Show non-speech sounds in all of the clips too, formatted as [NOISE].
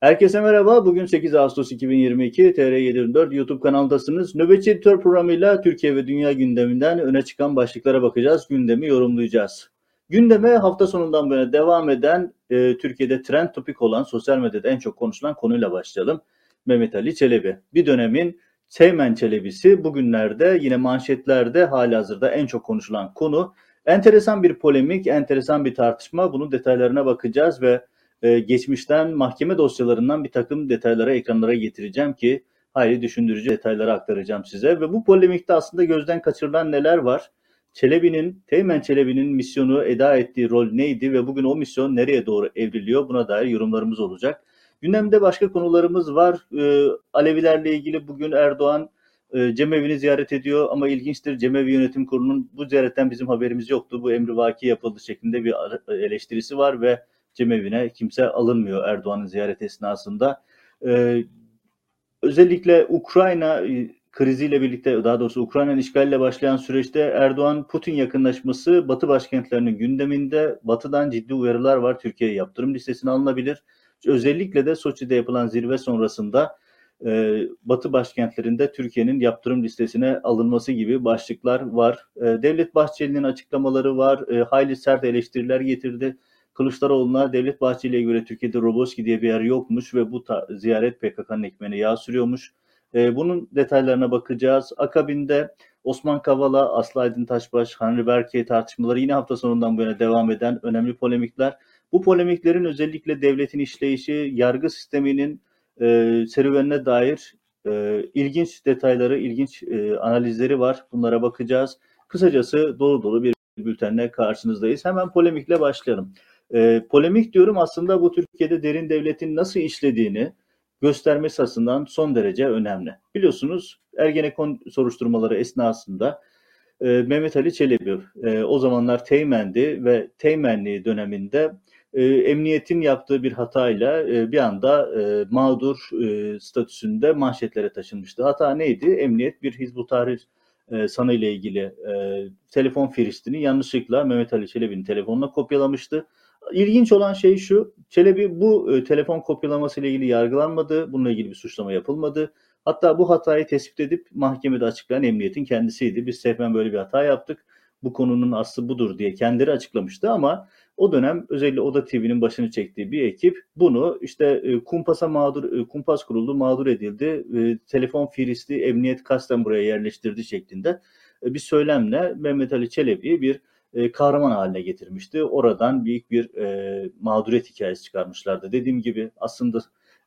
Herkese merhaba. Bugün 8 Ağustos 2022 TR724 YouTube kanalındasınız. Nöbetçi Editör programıyla Türkiye ve dünya gündeminden öne çıkan başlıklara bakacağız. Gündemi yorumlayacağız. Gündeme hafta sonundan böyle devam eden e, Türkiye'de trend topik olan sosyal medyada en çok konuşulan konuyla başlayalım. Mehmet Ali Çelebi. Bir dönemin Seymen Çelebisi bugünlerde yine manşetlerde hali hazırda en çok konuşulan konu. Enteresan bir polemik, enteresan bir tartışma. Bunun detaylarına bakacağız ve e, geçmişten mahkeme dosyalarından bir takım detaylara ekranlara getireceğim ki hayli düşündürücü detayları aktaracağım size. Ve bu polemikte aslında gözden kaçırılan neler var? Çelebi'nin, Teğmen Çelebi'nin misyonu eda ettiği rol neydi ve bugün o misyon nereye doğru evriliyor? Buna dair yorumlarımız olacak. Gündemde başka konularımız var. Ee, Alevilerle ilgili bugün Erdoğan e, cemevi'ni ziyaret ediyor ama ilginçtir Cemevi Yönetim Kurulu'nun bu ziyaretten bizim haberimiz yoktu. Bu emri vaki yapıldı şeklinde bir eleştirisi var ve cemevine kimse alınmıyor Erdoğan'ın ziyaret esnasında. Ee, özellikle Ukrayna e, kriziyle birlikte daha doğrusu Ukrayna'nın işgalle başlayan süreçte Erdoğan-Putin yakınlaşması Batı başkentlerinin gündeminde Batı'dan ciddi uyarılar var. Türkiye yaptırım listesine alınabilir. Özellikle de Soçi'de yapılan zirve sonrasında e, Batı başkentlerinde Türkiye'nin yaptırım listesine alınması gibi başlıklar var. E, Devlet Bahçeli'nin açıklamaları var. E, hayli sert eleştiriler getirdi. Kılıçdaroğlu'na Devlet Bahçeli'ye göre Türkiye'de Roboski diye bir yer yokmuş ve bu ziyaret PKK'nın ekmeğine yağ sürüyormuş. E, bunun detaylarına bakacağız. Akabinde Osman Kavala, Aslı Aydın Taşbaş, Henry Berke tartışmaları yine hafta sonundan bu yana devam eden önemli polemikler. Bu polemiklerin özellikle devletin işleyişi, yargı sisteminin e, serüvenine dair e, ilginç detayları, ilginç e, analizleri var. Bunlara bakacağız. Kısacası dolu dolu bir bültenle karşınızdayız. Hemen polemikle başlayalım. E, polemik diyorum aslında bu Türkiye'de derin devletin nasıl işlediğini göstermesi açısından son derece önemli. Biliyorsunuz Ergenekon soruşturmaları esnasında e, Mehmet Ali Çelebi e, o zamanlar Teğmen'di ve Teğmenliği döneminde e, emniyetin yaptığı bir hatayla e, bir anda e, mağdur e, statüsünde manşetlere taşınmıştı. Hata neydi? Emniyet bir Hizbut Tahrir e, sanı ile ilgili e, telefon firistini yanlışlıkla Mehmet Ali Çelebi'nin telefonuna kopyalamıştı İlginç olan şey şu, Çelebi bu e, telefon kopyalaması ile ilgili yargılanmadı, bununla ilgili bir suçlama yapılmadı. Hatta bu hatayı tespit edip mahkemede açıklayan emniyetin kendisiydi. Biz Sehven böyle bir hata yaptık, bu konunun aslı budur diye kendileri açıklamıştı ama o dönem özellikle Oda TV'nin başını çektiği bir ekip bunu işte e, kumpasa mağdur, e, kumpas kuruldu, mağdur edildi, telefon firisti, emniyet kasten buraya yerleştirdi şeklinde bir söylemle Mehmet Ali Çelebi'yi bir e, kahraman haline getirmişti. Oradan büyük bir e, mağduriyet hikayesi çıkarmışlardı. Dediğim gibi aslında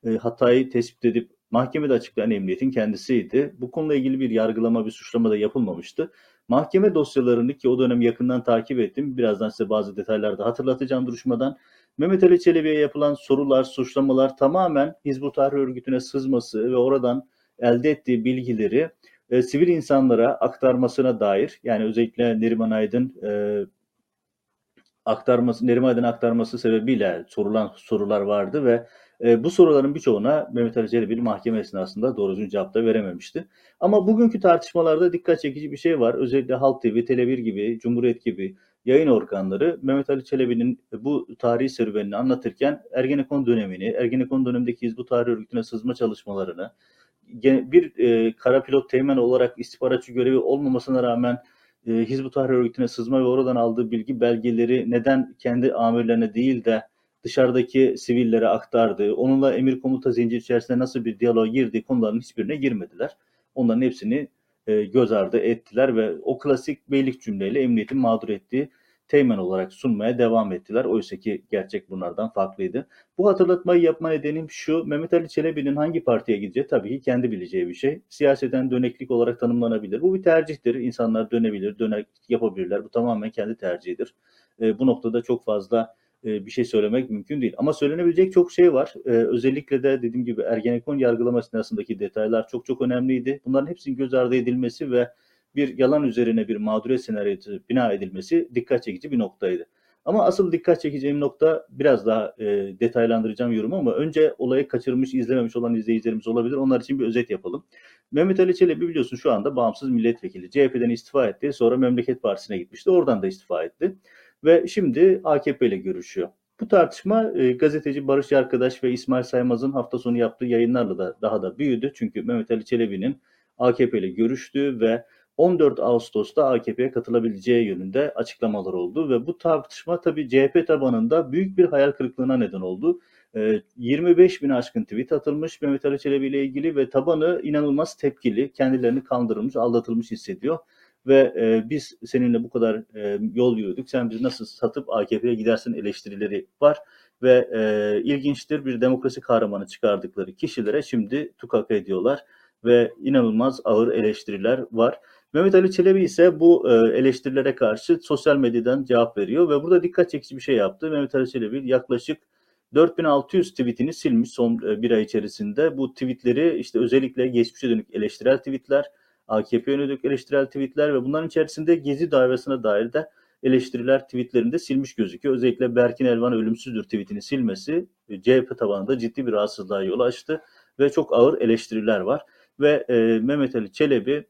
e, hatayı tespit edip mahkemede açıklayan emniyetin kendisiydi. Bu konuyla ilgili bir yargılama, bir suçlama da yapılmamıştı. Mahkeme dosyalarını ki o dönem yakından takip ettim. Birazdan size bazı detayları da hatırlatacağım duruşmadan. Mehmet Ali Çelebi'ye yapılan sorular, suçlamalar tamamen Hizbut Tahrir Örgütü'ne sızması ve oradan elde ettiği bilgileri e, sivil insanlara aktarmasına dair yani özellikle Neriman Aydın e, aktarması Neriman Aydın aktarması sebebiyle sorulan sorular vardı ve e, bu soruların birçoğuna Mehmet Ali Çelebi mahkeme esnasında doğru düzgün cevap da verememişti. Ama bugünkü tartışmalarda dikkat çekici bir şey var. Özellikle Halk TV, Tele1 gibi, Cumhuriyet gibi yayın organları Mehmet Ali Çelebi'nin bu tarihi serüvenini anlatırken Ergenekon dönemini, Ergenekon dönemindeki Hizbut Tahrir Örgütü'ne sızma çalışmalarını, bir e, kara pilot teğmen olarak istihbaratçı görevi olmamasına rağmen e, Hizbut Tahrir Örgütü'ne sızma ve oradan aldığı bilgi belgeleri neden kendi amirlerine değil de dışarıdaki sivillere aktardı. Onunla emir komuta zincir içerisinde nasıl bir diyalog girdi konuların hiçbirine girmediler. Onların hepsini e, göz ardı ettiler ve o klasik beylik cümleyle emniyetin mağdur ettiği teğmen olarak sunmaya devam ettiler. Oysa ki gerçek bunlardan farklıydı. Bu hatırlatmayı yapma nedenim şu, Mehmet Ali Çelebi'nin hangi partiye gideceği tabii ki kendi bileceği bir şey. Siyaseten döneklik olarak tanımlanabilir. Bu bir tercihtir. İnsanlar dönebilir, dönek yapabilirler. Bu tamamen kendi tercihidir. E, bu noktada çok fazla e, bir şey söylemek mümkün değil. Ama söylenebilecek çok şey var. E, özellikle de dediğim gibi Ergenekon yargılama sırasındaki detaylar çok çok önemliydi. Bunların hepsinin göz ardı edilmesi ve bir yalan üzerine bir mağduriyet senaryosu bina edilmesi dikkat çekici bir noktaydı. Ama asıl dikkat çekeceğim nokta biraz daha e, detaylandıracağım yorumu ama önce olayı kaçırmış, izlememiş olan izleyicilerimiz olabilir. Onlar için bir özet yapalım. Mehmet Ali Çelebi biliyorsun şu anda bağımsız milletvekili. CHP'den istifa etti. Sonra Memleket Partisi'ne gitmişti. Oradan da istifa etti. Ve şimdi AKP ile görüşüyor. Bu tartışma e, gazeteci Barış Arkadaş ve İsmail Saymaz'ın hafta sonu yaptığı yayınlarla da daha da büyüdü. Çünkü Mehmet Ali Çelebi'nin AKP ile görüştüğü ve 14 Ağustos'ta AKP'ye katılabileceği yönünde açıklamalar oldu ve bu tartışma tabii CHP tabanında büyük bir hayal kırıklığına neden oldu. 25 ee, bin aşkın tweet atılmış Mehmet Ali Çelebi ile ilgili ve tabanı inanılmaz tepkili, kendilerini kandırılmış, aldatılmış hissediyor. Ve e, biz seninle bu kadar e, yol yürüdük, sen bizi nasıl satıp AKP'ye gidersin eleştirileri var. Ve e, ilginçtir bir demokrasi kahramanı çıkardıkları kişilere şimdi tukaka ediyorlar ve inanılmaz ağır eleştiriler var. Mehmet Ali Çelebi ise bu e, eleştirilere karşı sosyal medyadan cevap veriyor ve burada dikkat çekici bir şey yaptı. Mehmet Ali Çelebi yaklaşık 4600 tweetini silmiş son e, bir ay içerisinde. Bu tweetleri işte özellikle geçmişe dönük eleştirel tweetler, AKP yönelik eleştirel tweetler ve bunların içerisinde Gezi davasına dair de eleştiriler tweetlerinde silmiş gözüküyor. Özellikle Berkin Elvan ölümsüzdür tweetini silmesi e, CHP tabanında ciddi bir rahatsızlığa yol açtı ve çok ağır eleştiriler var. Ve e, Mehmet Ali Çelebi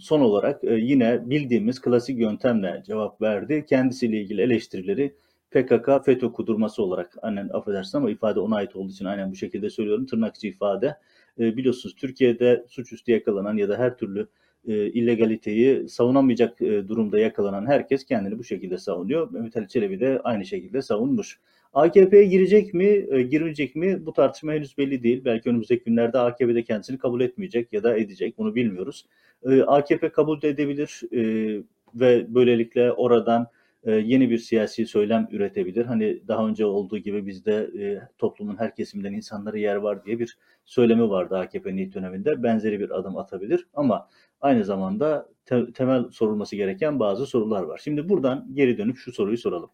son olarak e, yine bildiğimiz klasik yöntemle cevap verdi. Kendisiyle ilgili eleştirileri PKK FETÖ kudurması olarak annen affedersin ama ifade ona ait olduğu için aynen bu şekilde söylüyorum tırnak içi ifade. E, biliyorsunuz Türkiye'de suçüstü yakalanan ya da her türlü e, illegaliteyi savunamayacak e, durumda yakalanan herkes kendini bu şekilde savunuyor. Mehmet Ali Çelebi de aynı şekilde savunmuş. AKP'ye girecek mi, e, girmeyecek mi bu tartışma henüz belli değil. Belki önümüzdeki günlerde AKP'de kendisini kabul etmeyecek ya da edecek bunu bilmiyoruz. E, AKP kabul edebilir e, ve böylelikle oradan e, yeni bir siyasi söylem üretebilir. Hani daha önce olduğu gibi bizde toplumun her kesiminden insanlara yer var diye bir söylemi vardı AKP'nin ilk döneminde. Benzeri bir adım atabilir ama aynı zamanda te- temel sorulması gereken bazı sorular var. Şimdi buradan geri dönüp şu soruyu soralım.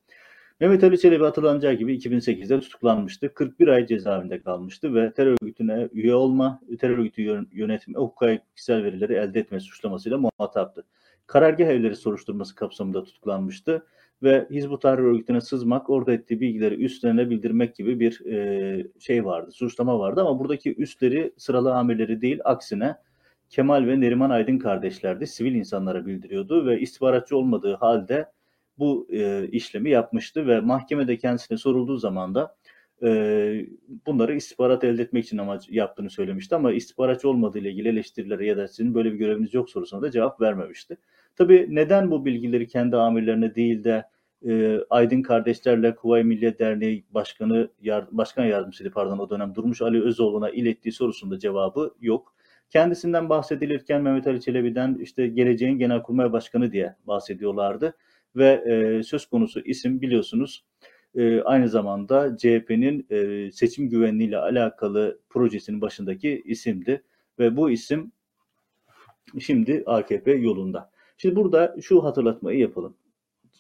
Mehmet Ali Çelebi hatırlanacağı gibi 2008'de tutuklanmıştı. 41 ay cezaevinde kalmıştı ve terör örgütüne üye olma, terör örgütü yönetimi, hukuki kişisel verileri elde etme suçlamasıyla muhataptı. Karargah evleri soruşturması kapsamında tutuklanmıştı ve Hizbut Tahrir örgütüne sızmak, orada ettiği bilgileri üstlerine bildirmek gibi bir e, şey vardı, suçlama vardı ama buradaki üstleri sıralı amirleri değil, aksine Kemal ve Neriman Aydın kardeşlerdi. Sivil insanlara bildiriyordu ve istihbaratçı olmadığı halde bu e, işlemi yapmıştı ve mahkemede kendisine sorulduğu zaman da e, bunları istihbarat elde etmek için amaç yaptığını söylemişti ama istihbaratçı olmadığı ile ilgili eleştirilere ya da sizin böyle bir göreviniz yok sorusuna da cevap vermemişti. Tabii neden bu bilgileri kendi amirlerine değil de e, Aydın Kardeşlerle Kuvayi Milliye Derneği Başkanı yard, Başkan Yardımcısı pardon o dönem Durmuş Ali Özoğlu'na ilettiği sorusunda cevabı yok. Kendisinden bahsedilirken Mehmet Ali Çelebi'den işte geleceğin Genelkurmay Başkanı diye bahsediyorlardı ve e, söz konusu isim biliyorsunuz e, aynı zamanda CHP'nin e, seçim güvenliğiyle alakalı projesinin başındaki isimdi ve bu isim şimdi AKP yolunda. Şimdi burada şu hatırlatmayı yapalım.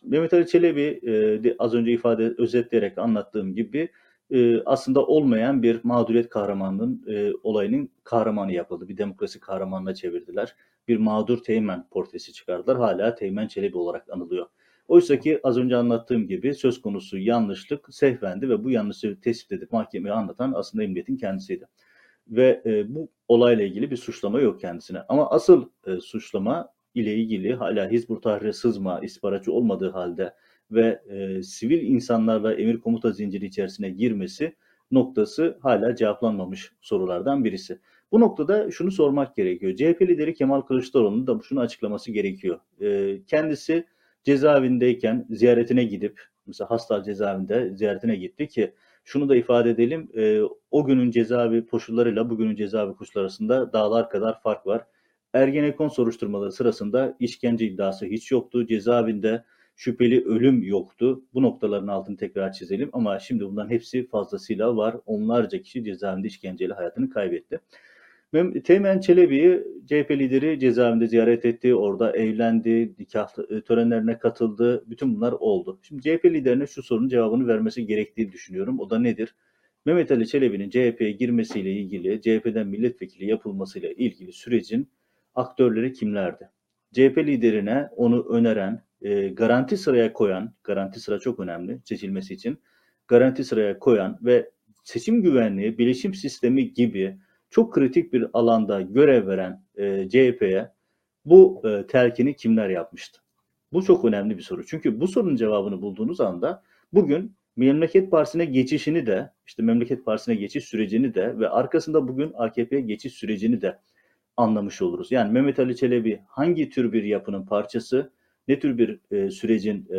Mehmet Ali Çelebi e, az önce ifade özetleyerek anlattığım gibi e, aslında olmayan bir mağduriyet kahramanının e, olayının kahramanı yapıldı. Bir demokrasi kahramanına çevirdiler. Bir mağdur teğmen portresi çıkardılar. Hala Teğmen Çelebi olarak anılıyor. Oysa ki az önce anlattığım gibi söz konusu yanlışlık sehvendi ve bu yanlışı tespit edip mahkemeye anlatan aslında emniyetin kendisiydi. Ve e, bu olayla ilgili bir suçlama yok kendisine. Ama asıl e, suçlama ile ilgili hala Hizbut Tahrir'e sızma, istihbaratçı olmadığı halde ve e, sivil insanlarla emir komuta zinciri içerisine girmesi noktası hala cevaplanmamış sorulardan birisi. Bu noktada şunu sormak gerekiyor. CHP lideri Kemal Kılıçdaroğlu'nun da şunu açıklaması gerekiyor. E, kendisi cezaevindeyken ziyaretine gidip, mesela Hastal cezaevinde ziyaretine gitti ki şunu da ifade edelim, e, o günün cezaevi koşullarıyla bugünün cezaevi koşulları arasında dağlar kadar fark var. Ergenekon soruşturmaları sırasında işkence iddiası hiç yoktu. Cezaevinde şüpheli ölüm yoktu. Bu noktaların altını tekrar çizelim ama şimdi bunların hepsi fazlasıyla var. Onlarca kişi cezaevinde işkenceyle hayatını kaybetti. Teğmen Çelebi'yi CHP lideri cezaevinde ziyaret etti. Orada evlendi, nikah törenlerine katıldı. Bütün bunlar oldu. Şimdi CHP liderine şu sorunun cevabını vermesi gerektiğini düşünüyorum. O da nedir? Mehmet Ali Çelebi'nin CHP'ye girmesiyle ilgili, CHP'den milletvekili yapılmasıyla ilgili sürecin aktörleri kimlerdi? CHP liderine onu öneren, e, garanti sıraya koyan, garanti sıra çok önemli seçilmesi için, garanti sıraya koyan ve seçim güvenliği, bilişim sistemi gibi çok kritik bir alanda görev veren e, CHP'ye bu e, telkini kimler yapmıştı? Bu çok önemli bir soru. Çünkü bu sorunun cevabını bulduğunuz anda Bugün Memleket Partisi'ne geçişini de, işte Memleket Partisi'ne geçiş sürecini de ve arkasında bugün AKP'ye geçiş sürecini de anlamış oluruz. Yani Mehmet Ali Çelebi hangi tür bir yapının parçası, ne tür bir e, sürecin e,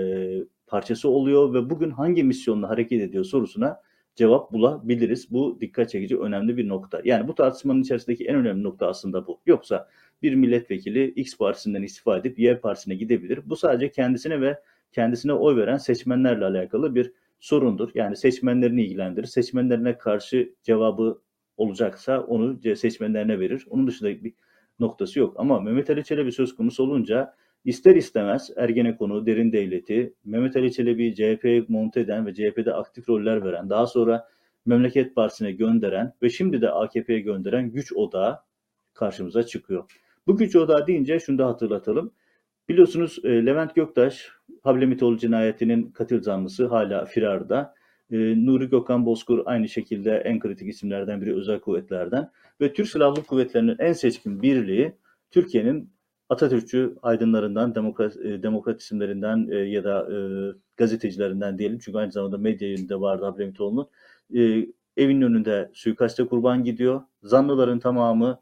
parçası oluyor ve bugün hangi misyonla hareket ediyor sorusuna cevap bulabiliriz. Bu dikkat çekici önemli bir nokta. Yani bu tartışmanın içerisindeki en önemli nokta aslında bu. Yoksa bir milletvekili X partisinden istifa edip Y partisine gidebilir. Bu sadece kendisine ve kendisine oy veren seçmenlerle alakalı bir sorundur. Yani seçmenlerini ilgilendirir. Seçmenlerine karşı cevabı olacaksa onu seçmenlerine verir. Onun dışında bir noktası yok. Ama Mehmet Ali Çelebi söz konusu olunca ister istemez Ergenekon'u, Derin Devleti, Mehmet Ali Çelebi CHP'ye monte eden ve CHP'de aktif roller veren, daha sonra Memleket Partisi'ne gönderen ve şimdi de AKP'ye gönderen güç odağı karşımıza çıkıyor. Bu güç odağı deyince şunu da hatırlatalım. Biliyorsunuz e, Levent Göktaş, Hablemitoğlu cinayetinin katil zanlısı hala firarda. E, Nuri Gökhan Bozkur aynı şekilde en kritik isimlerden biri özel kuvvetlerden. Ve Türk Silahlı Kuvvetleri'nin en seçkin birliği Türkiye'nin Atatürkçü aydınlarından, demokrat, e, demokrat isimlerinden e, ya da e, gazetecilerinden diyelim. Çünkü aynı zamanda medya yayında vardı Hablemitoğlu'nun. E, evinin önünde suikaste kurban gidiyor. Zanlıların tamamı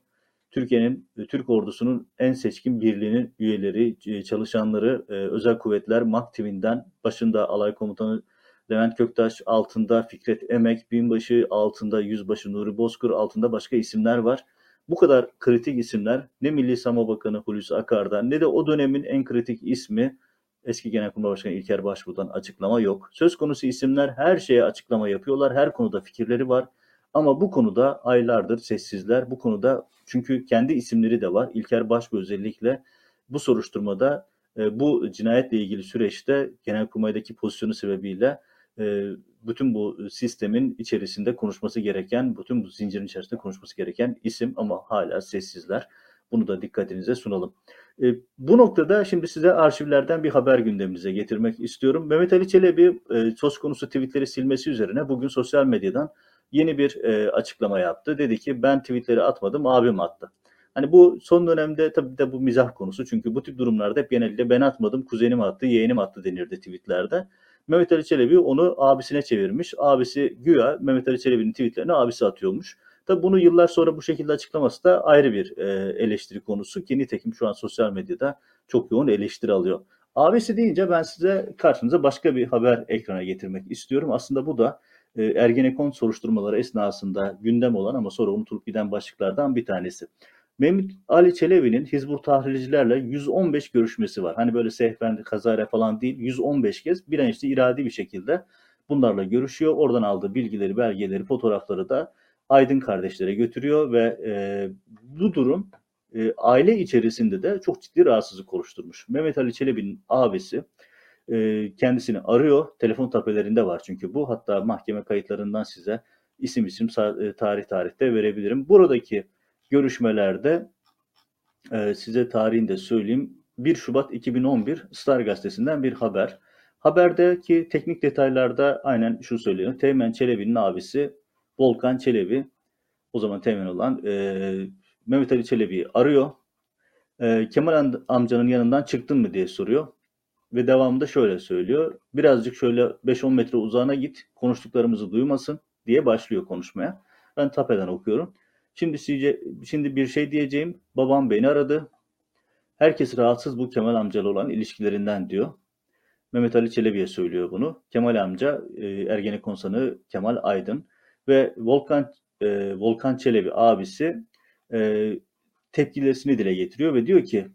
Türkiye'nin, Türk ordusunun en seçkin birliğinin üyeleri, çalışanları, özel kuvvetler, MAKTİV'inden başında alay komutanı Levent Köktaş, altında Fikret Emek, binbaşı, altında yüzbaşı Nuri Bozkur, altında başka isimler var. Bu kadar kritik isimler ne Milli Savunma Bakanı Hulusi Akar'dan ne de o dönemin en kritik ismi eski Genelkurmay Başkanı İlker Başbuğ'dan açıklama yok. Söz konusu isimler her şeye açıklama yapıyorlar. Her konuda fikirleri var. Ama bu konuda aylardır sessizler. Bu konuda çünkü kendi isimleri de var. İlker Başbuğ özellikle bu soruşturmada e, bu cinayetle ilgili süreçte Genelkurmay'daki pozisyonu sebebiyle e, bütün bu sistemin içerisinde konuşması gereken, bütün bu zincirin içerisinde konuşması gereken isim ama hala sessizler. Bunu da dikkatinize sunalım. E, bu noktada şimdi size arşivlerden bir haber gündemimize getirmek istiyorum. Mehmet Ali Çelebi e, söz konusu tweetleri silmesi üzerine bugün sosyal medyadan yeni bir e, açıklama yaptı. Dedi ki ben tweetleri atmadım abim attı. Hani bu son dönemde tabii de bu mizah konusu. Çünkü bu tip durumlarda hep genelde ben atmadım, kuzenim attı, yeğenim attı denirdi tweetlerde. Mehmet Ali Çelebi onu abisine çevirmiş. Abisi güya Mehmet Ali Çelebi'nin tweetlerini abisi atıyormuş. Tabii bunu yıllar sonra bu şekilde açıklaması da ayrı bir e, eleştiri konusu ki nitekim şu an sosyal medyada çok yoğun eleştiri alıyor. Abisi deyince ben size karşınıza başka bir haber ekrana getirmek istiyorum. Aslında bu da e, Ergenekon soruşturmaları esnasında gündem olan ama sonra unutulup giden başlıklardan bir tanesi. Mehmet Ali Çelebi'nin Hizbur Tahrircilerle 115 görüşmesi var. Hani böyle sehven, kazara falan değil 115 kez bilinçli iradi bir şekilde bunlarla görüşüyor. Oradan aldığı bilgileri, belgeleri, fotoğrafları da Aydın kardeşlere götürüyor ve e, bu durum e, aile içerisinde de çok ciddi rahatsızlık oluşturmuş. Mehmet Ali Çelebi'nin abisi e, kendisini arıyor. Telefon tapelerinde var çünkü bu. Hatta mahkeme kayıtlarından size isim isim e, tarih tarihte verebilirim. Buradaki görüşmelerde e, size tarihini de söyleyeyim. 1 Şubat 2011 Star gazetesinden bir haber. Haberdeki teknik detaylarda aynen şu söyleniyor. Teğmen Çelebi'nin abisi Volkan Çelebi, o zaman teğmen olan e, Mehmet Ali Çelebi'yi arıyor. E, Kemal amcanın yanından çıktın mı diye soruyor. Ve devamında şöyle söylüyor. Birazcık şöyle 5-10 metre uzağına git, konuştuklarımızı duymasın diye başlıyor konuşmaya. Ben tapeden okuyorum. Şimdi size, şimdi bir şey diyeceğim. Babam beni aradı. Herkes rahatsız bu Kemal amcalı olan ilişkilerinden diyor. Mehmet Ali Çelebi'ye söylüyor bunu. Kemal amca e, Ergenekon sanığı Kemal Aydın ve Volkan e, Volkan Çelebi abisi e, tepkilerini dile getiriyor ve diyor ki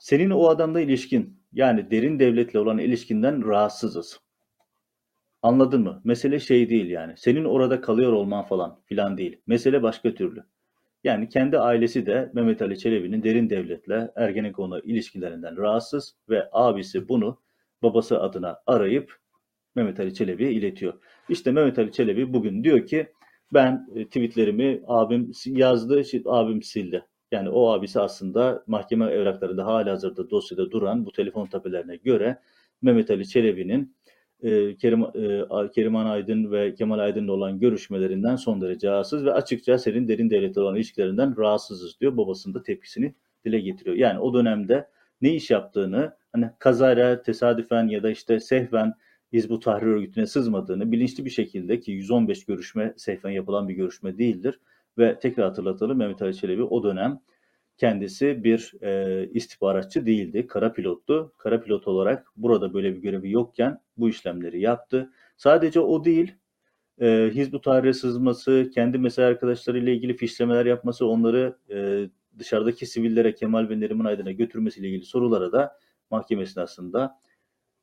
senin o adamla ilişkin yani derin devletle olan ilişkinden rahatsızız. Anladın mı? Mesele şey değil yani. Senin orada kalıyor olman falan filan değil. Mesele başka türlü. Yani kendi ailesi de Mehmet Ali Çelebi'nin derin devletle Ergenekon'la ilişkilerinden rahatsız ve abisi bunu babası adına arayıp Mehmet Ali Çelebi'ye iletiyor. İşte Mehmet Ali Çelebi bugün diyor ki ben e, tweetlerimi abim yazdı, abim sildi. Yani o abisi aslında mahkeme evraklarında hala hazırda dosyada duran bu telefon tapelerine göre Mehmet Ali Çelebi'nin e, Kerim, e, Keriman Aydın ve Kemal Aydın'la olan görüşmelerinden son derece rahatsız ve açıkça senin derin devletle olan ilişkilerinden rahatsızız diyor. Babasının da tepkisini dile getiriyor. Yani o dönemde ne iş yaptığını hani kazara, tesadüfen ya da işte sehven Hizbut Tahrir Örgütü'ne sızmadığını bilinçli bir şekilde ki 115 görüşme seyfen yapılan bir görüşme değildir. Ve tekrar hatırlatalım Mehmet Ali Çelebi o dönem kendisi bir e, istihbaratçı değildi. Kara pilottu. Kara pilot olarak burada böyle bir görevi yokken bu işlemleri yaptı. Sadece o değil, e, Hizbut sızması, kendi mesai arkadaşlarıyla ilgili fişlemeler yapması, onları e, dışarıdaki sivillere Kemal ve Neriman Aydın'a götürmesiyle ilgili sorulara da mahkeme esnasında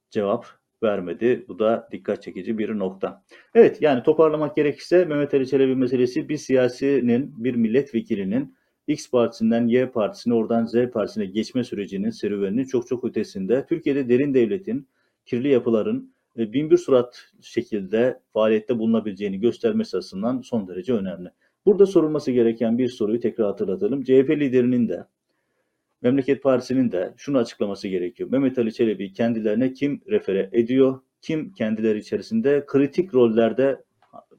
cevap vermedi. Bu da dikkat çekici bir nokta. Evet yani toparlamak gerekirse Mehmet Ali Çelebi meselesi bir siyasinin, bir milletvekilinin X partisinden Y partisine oradan Z partisine geçme sürecinin serüveninin çok çok ötesinde. Türkiye'de derin devletin, kirli yapıların e, bin bir surat şekilde faaliyette bulunabileceğini göstermesi açısından son derece önemli. Burada sorulması gereken bir soruyu tekrar hatırlatalım. CHP liderinin de Memleket Partisi'nin de şunu açıklaması gerekiyor. Mehmet Ali Çelebi kendilerine kim refere ediyor, kim kendileri içerisinde kritik rollerde,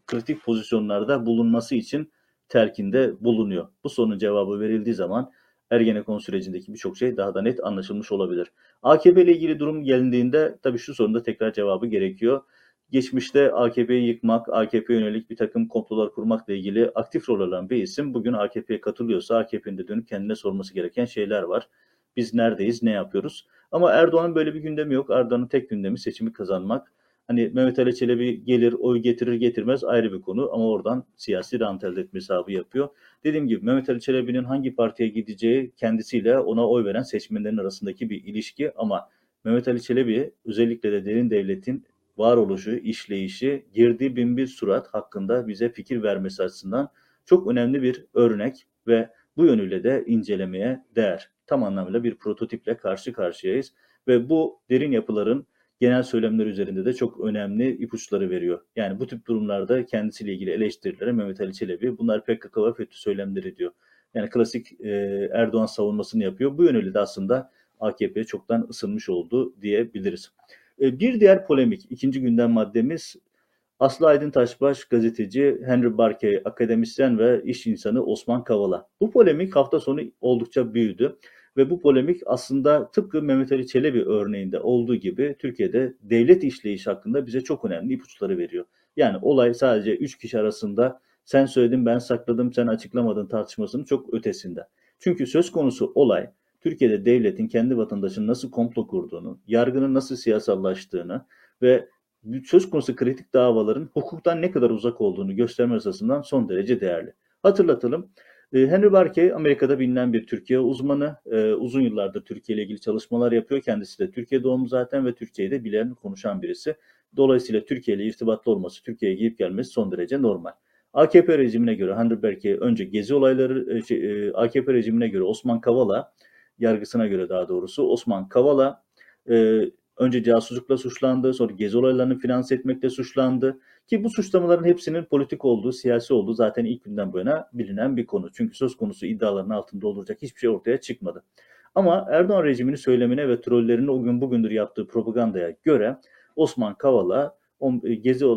kritik pozisyonlarda bulunması için terkinde bulunuyor. Bu sorunun cevabı verildiği zaman Ergenekon sürecindeki birçok şey daha da net anlaşılmış olabilir. AKP ile ilgili durum gelindiğinde tabii şu sorunda tekrar cevabı gerekiyor. Geçmişte AKP'yi yıkmak, AKP yönelik bir takım komplolar kurmakla ilgili aktif rol alan bir isim bugün AKP'ye katılıyorsa AKP'nin de dönüp kendine sorması gereken şeyler var. Biz neredeyiz, ne yapıyoruz? Ama Erdoğan'ın böyle bir gündemi yok. Erdoğan'ın tek gündemi seçimi kazanmak. Hani Mehmet Ali Çelebi gelir, oy getirir getirmez ayrı bir konu ama oradan siyasi rant elde etme hesabı yapıyor. Dediğim gibi Mehmet Ali Çelebi'nin hangi partiye gideceği kendisiyle ona oy veren seçmenlerin arasındaki bir ilişki ama Mehmet Ali Çelebi özellikle de derin devletin varoluşu, işleyişi, girdiği bin bir surat hakkında bize fikir vermesi açısından çok önemli bir örnek ve bu yönüyle de incelemeye değer. Tam anlamıyla bir prototiple karşı karşıyayız ve bu derin yapıların genel söylemler üzerinde de çok önemli ipuçları veriyor. Yani bu tip durumlarda kendisiyle ilgili eleştirilere Mehmet Ali Çelebi bunlar PKK ve FETÖ söylemleri diyor. Yani klasik e, Erdoğan savunmasını yapıyor. Bu yönüyle de aslında AKP çoktan ısınmış oldu diyebiliriz. E, bir diğer polemik, ikinci gündem maddemiz Aslı Aydın Taşbaş gazeteci, Henry Barkey akademisyen ve iş insanı Osman Kavala. Bu polemik hafta sonu oldukça büyüdü. Ve bu polemik aslında tıpkı Mehmet Ali Çelebi örneğinde olduğu gibi Türkiye'de devlet işleyiş hakkında bize çok önemli ipuçları veriyor. Yani olay sadece üç kişi arasında sen söyledin ben sakladım sen açıklamadın tartışmasının çok ötesinde. Çünkü söz konusu olay Türkiye'de devletin kendi vatandaşının nasıl komplo kurduğunu, yargının nasıl siyasallaştığını ve söz konusu kritik davaların hukuktan ne kadar uzak olduğunu gösterme açısından son derece değerli. Hatırlatalım, Henry Barkey Amerika'da bilinen bir Türkiye uzmanı. E, uzun yıllardır Türkiye ile ilgili çalışmalar yapıyor. Kendisi de Türkiye doğumlu zaten ve Türkçeyi de bilen, konuşan birisi. Dolayısıyla Türkiye ile irtibatlı olması, Türkiye'ye gidip gelmesi son derece normal. AKP rejimine göre Henry Barkey önce gezi olayları, e, şey, AKP rejimine göre Osman Kavala, yargısına göre daha doğrusu Osman Kavala önce casuslukla suçlandı, sonra gezi olaylarını finanse etmekle suçlandı. Ki bu suçlamaların hepsinin politik olduğu, siyasi olduğu zaten ilk günden bu yana bilinen bir konu. Çünkü söz konusu iddiaların altında olacak hiçbir şey ortaya çıkmadı. Ama Erdoğan rejiminin söylemine ve trollerinin o gün bugündür yaptığı propagandaya göre Osman Kavala e, gezi, e,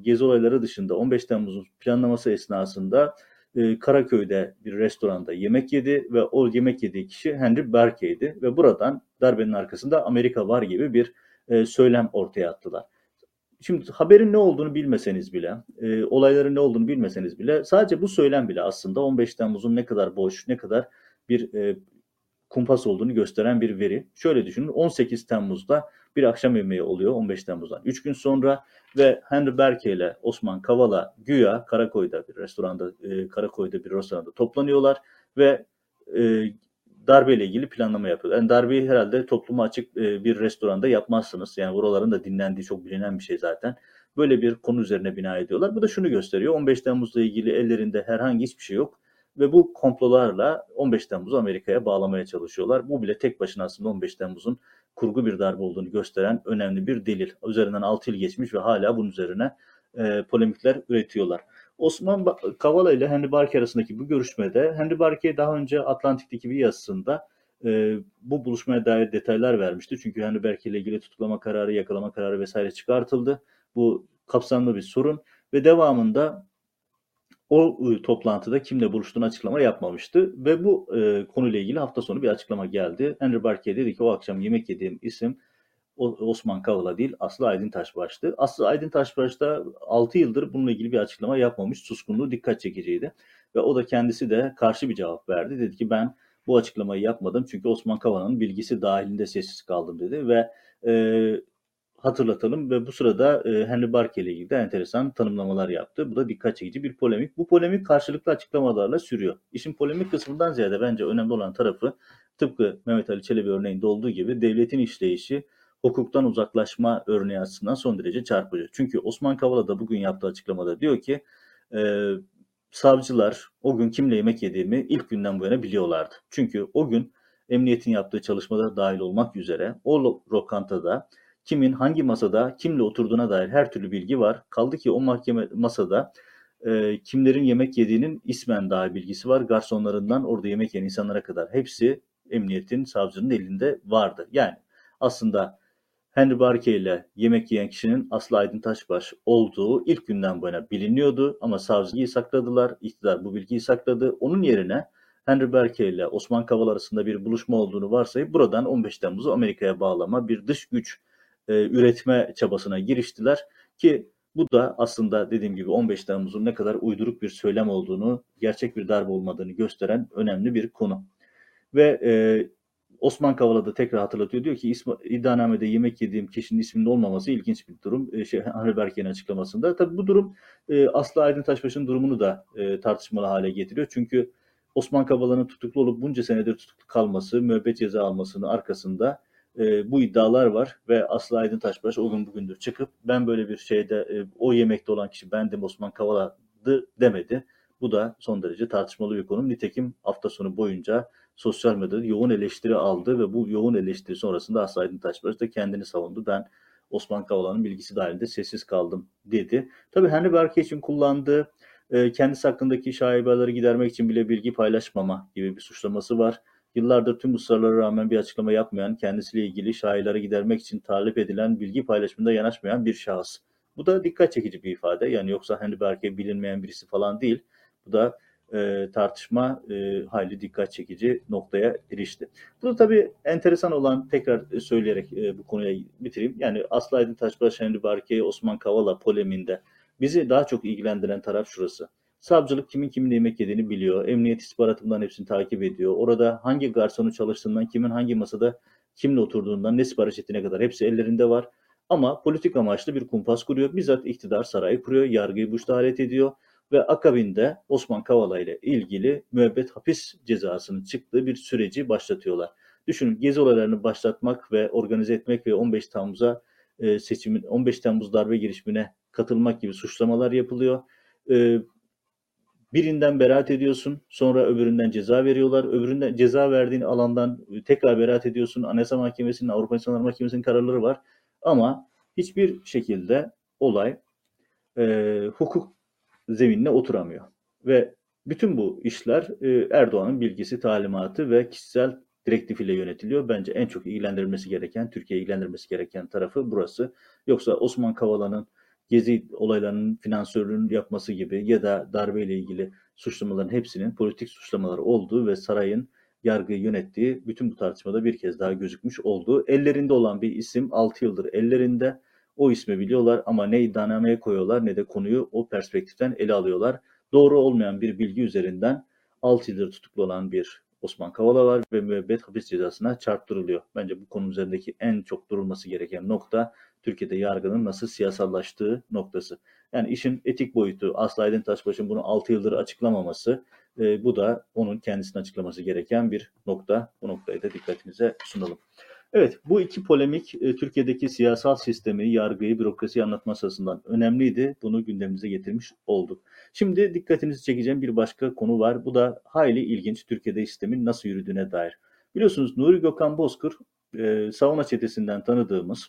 gezi olayları dışında 15 Temmuz'un planlaması esnasında e, Karaköy'de bir restoranda yemek yedi ve o yemek yediği kişi Henry Berkey'di ve buradan darbenin arkasında Amerika var gibi bir söylem ortaya attılar. Şimdi haberin ne olduğunu bilmeseniz bile, e, olayların ne olduğunu bilmeseniz bile sadece bu söylem bile aslında 15 Temmuz'un ne kadar boş, ne kadar bir e, kumpas olduğunu gösteren bir veri. Şöyle düşünün 18 Temmuz'da bir akşam yemeği oluyor 15 Temmuz'dan 3 gün sonra ve Henry Berke ile Osman Kavala güya Karakoy'da bir restoranda, e, Karakoy'da bir restoranda toplanıyorlar ve e, darbeyle ilgili planlama yapıyor. Yani darbeyi herhalde topluma açık e, bir restoranda yapmazsınız. Yani buraların da dinlendiği çok bilinen bir şey zaten. Böyle bir konu üzerine bina ediyorlar. Bu da şunu gösteriyor. 15 Temmuz'la ilgili ellerinde herhangi hiçbir şey yok. Ve bu komplolarla 15 Temmuz'u Amerika'ya bağlamaya çalışıyorlar. Bu bile tek başına aslında 15 Temmuz'un kurgu bir darbe olduğunu gösteren önemli bir delil. Üzerinden 6 yıl geçmiş ve hala bunun üzerine e, polemikler üretiyorlar. Osman Kavala ile Henry Barkey arasındaki bu görüşmede Henry Barkey daha önce Atlantik'teki bir yazısında e, bu buluşmaya dair detaylar vermişti. Çünkü Henry Barkey ile ilgili tutuklama kararı, yakalama kararı vesaire çıkartıldı. Bu kapsamlı bir sorun ve devamında o e, toplantıda kimle buluştuğunu açıklama yapmamıştı ve bu e, konuyla ilgili hafta sonu bir açıklama geldi. Henry Barkey dedi ki o akşam yemek yediğim isim Osman Kavala değil Aslı Aydın Taşbaş'tı. Aslı Aydın Taşbaş da 6 yıldır bununla ilgili bir açıklama yapmamış. Suskunluğu dikkat çekiciydi. Ve o da kendisi de karşı bir cevap verdi. Dedi ki ben bu açıklamayı yapmadım çünkü Osman Kavala'nın bilgisi dahilinde sessiz kaldım dedi ve e, hatırlatalım ve bu sırada e, Henry Barke ile ilgili de enteresan tanımlamalar yaptı. Bu da dikkat çekici bir polemik. Bu polemik karşılıklı açıklamalarla sürüyor. İşin polemik kısmından ziyade bence önemli olan tarafı tıpkı Mehmet Ali Çelebi örneğinde olduğu gibi devletin işleyişi hukuktan uzaklaşma örneği açısından son derece çarpıcı. Çünkü Osman Kavala da bugün yaptığı açıklamada diyor ki e, savcılar o gün kimle yemek yediğimi ilk günden bu yana biliyorlardı. Çünkü o gün emniyetin yaptığı çalışmada dahil olmak üzere o lokantada kimin hangi masada kimle oturduğuna dair her türlü bilgi var. Kaldı ki o mahkeme masada e, kimlerin yemek yediğinin ismen daha bilgisi var. Garsonlarından orada yemek yiyen insanlara kadar hepsi emniyetin, savcının elinde vardı. Yani aslında Henry Barke ile yemek yiyen kişinin Aslı Aydın Taşbaş olduğu ilk günden bu yana biliniyordu ama savcıyı sakladılar, iktidar bu bilgiyi sakladı. Onun yerine Henry Barke ile Osman Kavala arasında bir buluşma olduğunu varsayıp buradan 15 Temmuz'u Amerika'ya bağlama bir dış güç e, üretme çabasına giriştiler ki bu da aslında dediğim gibi 15 Temmuz'un ne kadar uyduruk bir söylem olduğunu, gerçek bir darbe olmadığını gösteren önemli bir konu. Ve e, Osman Kavala da tekrar hatırlatıyor. Diyor ki iddianamede yemek yediğim kişinin isminin olmaması ilginç bir durum. E, şey, [LAUGHS] Henry Berke'nin açıklamasında. Tabii bu durum e, Aslı Aydın Taşbaş'ın durumunu da e, tartışmalı hale getiriyor. Çünkü Osman Kavala'nın tutuklu olup bunca senedir tutuklu kalması, müebbet ceza almasının arkasında e, bu iddialar var ve Aslı Aydın Taşbaş o gün bugündür çıkıp ben böyle bir şeyde e, o yemekte olan kişi bendim Osman Kavala'dı demedi. Bu da son derece tartışmalı bir konu. Nitekim hafta sonu boyunca sosyal medyada yoğun eleştiri aldı ve bu yoğun eleştiri sonrasında Aslı Aydın Taşbaş da kendini savundu. Ben Osman Kavala'nın bilgisi dahilinde sessiz kaldım dedi. Tabii Henry Berke için kullandığı e, kendisi hakkındaki şaibeleri gidermek için bile bilgi paylaşmama gibi bir suçlaması var. Yıllardır tüm ısrarlara rağmen bir açıklama yapmayan, kendisiyle ilgili şaibeleri gidermek için talep edilen bilgi paylaşımında yanaşmayan bir şahıs. Bu da dikkat çekici bir ifade. Yani yoksa Henry Berke bilinmeyen birisi falan değil. Bu da e, tartışma e, hayli dikkat çekici noktaya erişti. Bu tabii enteresan olan tekrar söyleyerek e, bu konuya bitireyim. Yani Aslı Aydın Taşbaş, Henry Barke, Osman Kavala poleminde bizi daha çok ilgilendiren taraf şurası. Savcılık kimin kimin yemek yediğini biliyor. Emniyet istihbaratından hepsini takip ediyor. Orada hangi garsonu çalıştığından, kimin hangi masada kimle oturduğundan, ne sipariş ettiğine kadar hepsi ellerinde var. Ama politik amaçlı bir kumpas kuruyor. Bizzat iktidar sarayı kuruyor, yargıyı bu alet ediyor ve akabinde Osman Kavala ile ilgili müebbet hapis cezasının çıktığı bir süreci başlatıyorlar. Düşünün gezi olaylarını başlatmak ve organize etmek ve 15 Temmuz'a e, seçimin 15 Temmuz darbe girişimine katılmak gibi suçlamalar yapılıyor. E, birinden beraat ediyorsun, sonra öbüründen ceza veriyorlar. Öbüründen ceza verdiğin alandan tekrar beraat ediyorsun. Anayasa Mahkemesi'nin, Avrupa İnsanlar Mahkemesi'nin kararları var. Ama hiçbir şekilde olay e, hukuk zeminine oturamıyor. Ve bütün bu işler e, Erdoğan'ın bilgisi, talimatı ve kişisel direktif ile yönetiliyor. Bence en çok ilgilendirilmesi gereken, Türkiye ilgilendirmesi gereken tarafı burası. Yoksa Osman Kavala'nın gezi olaylarının finansörlüğünü yapması gibi ya da darbe ile ilgili suçlamaların hepsinin politik suçlamalar olduğu ve sarayın yargıyı yönettiği bütün bu tartışmada bir kez daha gözükmüş oldu. Ellerinde olan bir isim 6 yıldır ellerinde o ismi biliyorlar ama ne iddianameye koyuyorlar ne de konuyu o perspektiften ele alıyorlar. Doğru olmayan bir bilgi üzerinden 6 yıldır tutuklu olan bir Osman Kavala var ve müebbet hapis cezasına çarptırılıyor. Bence bu konu üzerindeki en çok durulması gereken nokta Türkiye'de yargının nasıl siyasallaştığı noktası. Yani işin etik boyutu, Aslı Aydın Taşbaş'ın bunu 6 yıldır açıklamaması, e, bu da onun kendisini açıklaması gereken bir nokta. Bu noktayı da dikkatinize sunalım. Evet, bu iki polemik e, Türkiye'deki siyasal sistemi, yargıyı, bürokrasiyi anlatması açısından önemliydi. Bunu gündemimize getirmiş olduk. Şimdi dikkatinizi çekeceğim bir başka konu var. Bu da hayli ilginç Türkiye'de sistemin nasıl yürüdüğüne dair. Biliyorsunuz Nuri Gökhan Bozkır, e, Savunma Çetesi'nden tanıdığımız,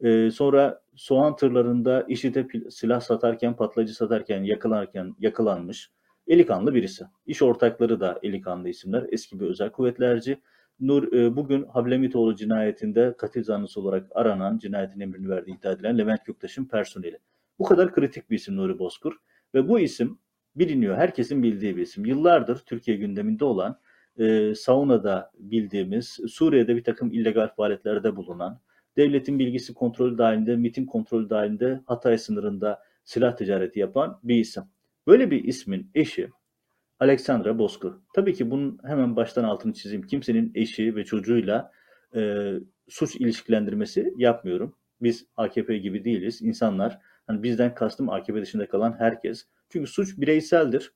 e, sonra soğan tırlarında IŞİD'e silah satarken, patlayıcı satarken, yakılarken yakılanmış, elikanlı birisi. İş ortakları da elikanlı isimler, eski bir özel kuvvetlerci. Nur e, bugün Hablemitoğlu cinayetinde katil zanlısı olarak aranan, cinayetin emrini verdiği iddia edilen Levent Göktaş'ın personeli. Bu kadar kritik bir isim Nuri Bozkur ve bu isim biliniyor, herkesin bildiği bir isim. Yıllardır Türkiye gündeminde olan, e, saunada bildiğimiz, Suriye'de bir takım illegal faaliyetlerde bulunan, devletin bilgisi kontrolü dahilinde, MIT'in kontrolü dahilinde Hatay sınırında silah ticareti yapan bir isim. Böyle bir ismin eşi Alexandra Bozkır. Tabii ki bunun hemen baştan altını çizeyim. Kimsenin eşi ve çocuğuyla e, suç ilişkilendirmesi yapmıyorum. Biz AKP gibi değiliz. İnsanlar, hani bizden kastım AKP dışında kalan herkes. Çünkü suç bireyseldir.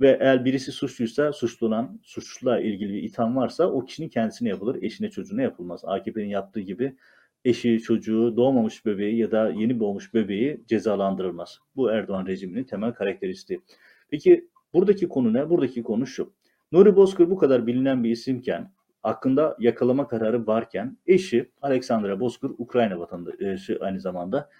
Ve eğer birisi suçluysa, suçlu olan, suçluyla ilgili bir itham varsa o kişinin kendisine yapılır, eşine çocuğuna yapılmaz. AKP'nin yaptığı gibi eşi, çocuğu, doğmamış bebeği ya da yeni doğmuş bebeği cezalandırılmaz. Bu Erdoğan rejiminin temel karakteristiği. Peki buradaki konu ne? Buradaki konu şu. Nuri Bozkır bu kadar bilinen bir isimken, hakkında yakalama kararı varken eşi Alexandra Bozkır Ukrayna vatandaşı aynı zamanda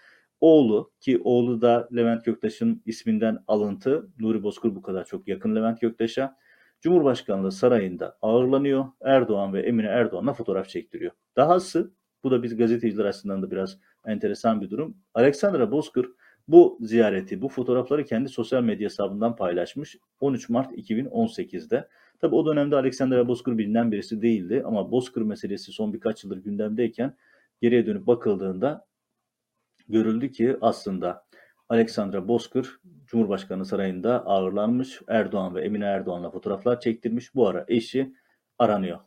oğlu ki oğlu da Levent Göktaş'ın isminden alıntı. Nuri Bozkır bu kadar çok yakın Levent Göktaş'a. Cumhurbaşkanlığı sarayında ağırlanıyor. Erdoğan ve Emine Erdoğan'la fotoğraf çektiriyor. Dahası bu da biz gazeteciler açısından da biraz enteresan bir durum. Alexandra Bozkır bu ziyareti, bu fotoğrafları kendi sosyal medya hesabından paylaşmış 13 Mart 2018'de. Tabi o dönemde Alexandra Bozkır bilinen birisi değildi ama Bozkır meselesi son birkaç yıldır gündemdeyken geriye dönüp bakıldığında görüldü ki aslında Alexandra Bozkır Cumhurbaşkanı sarayında ağırlanmış. Erdoğan ve Emine Erdoğan'la fotoğraflar çektirmiş. Bu ara eşi aranıyor.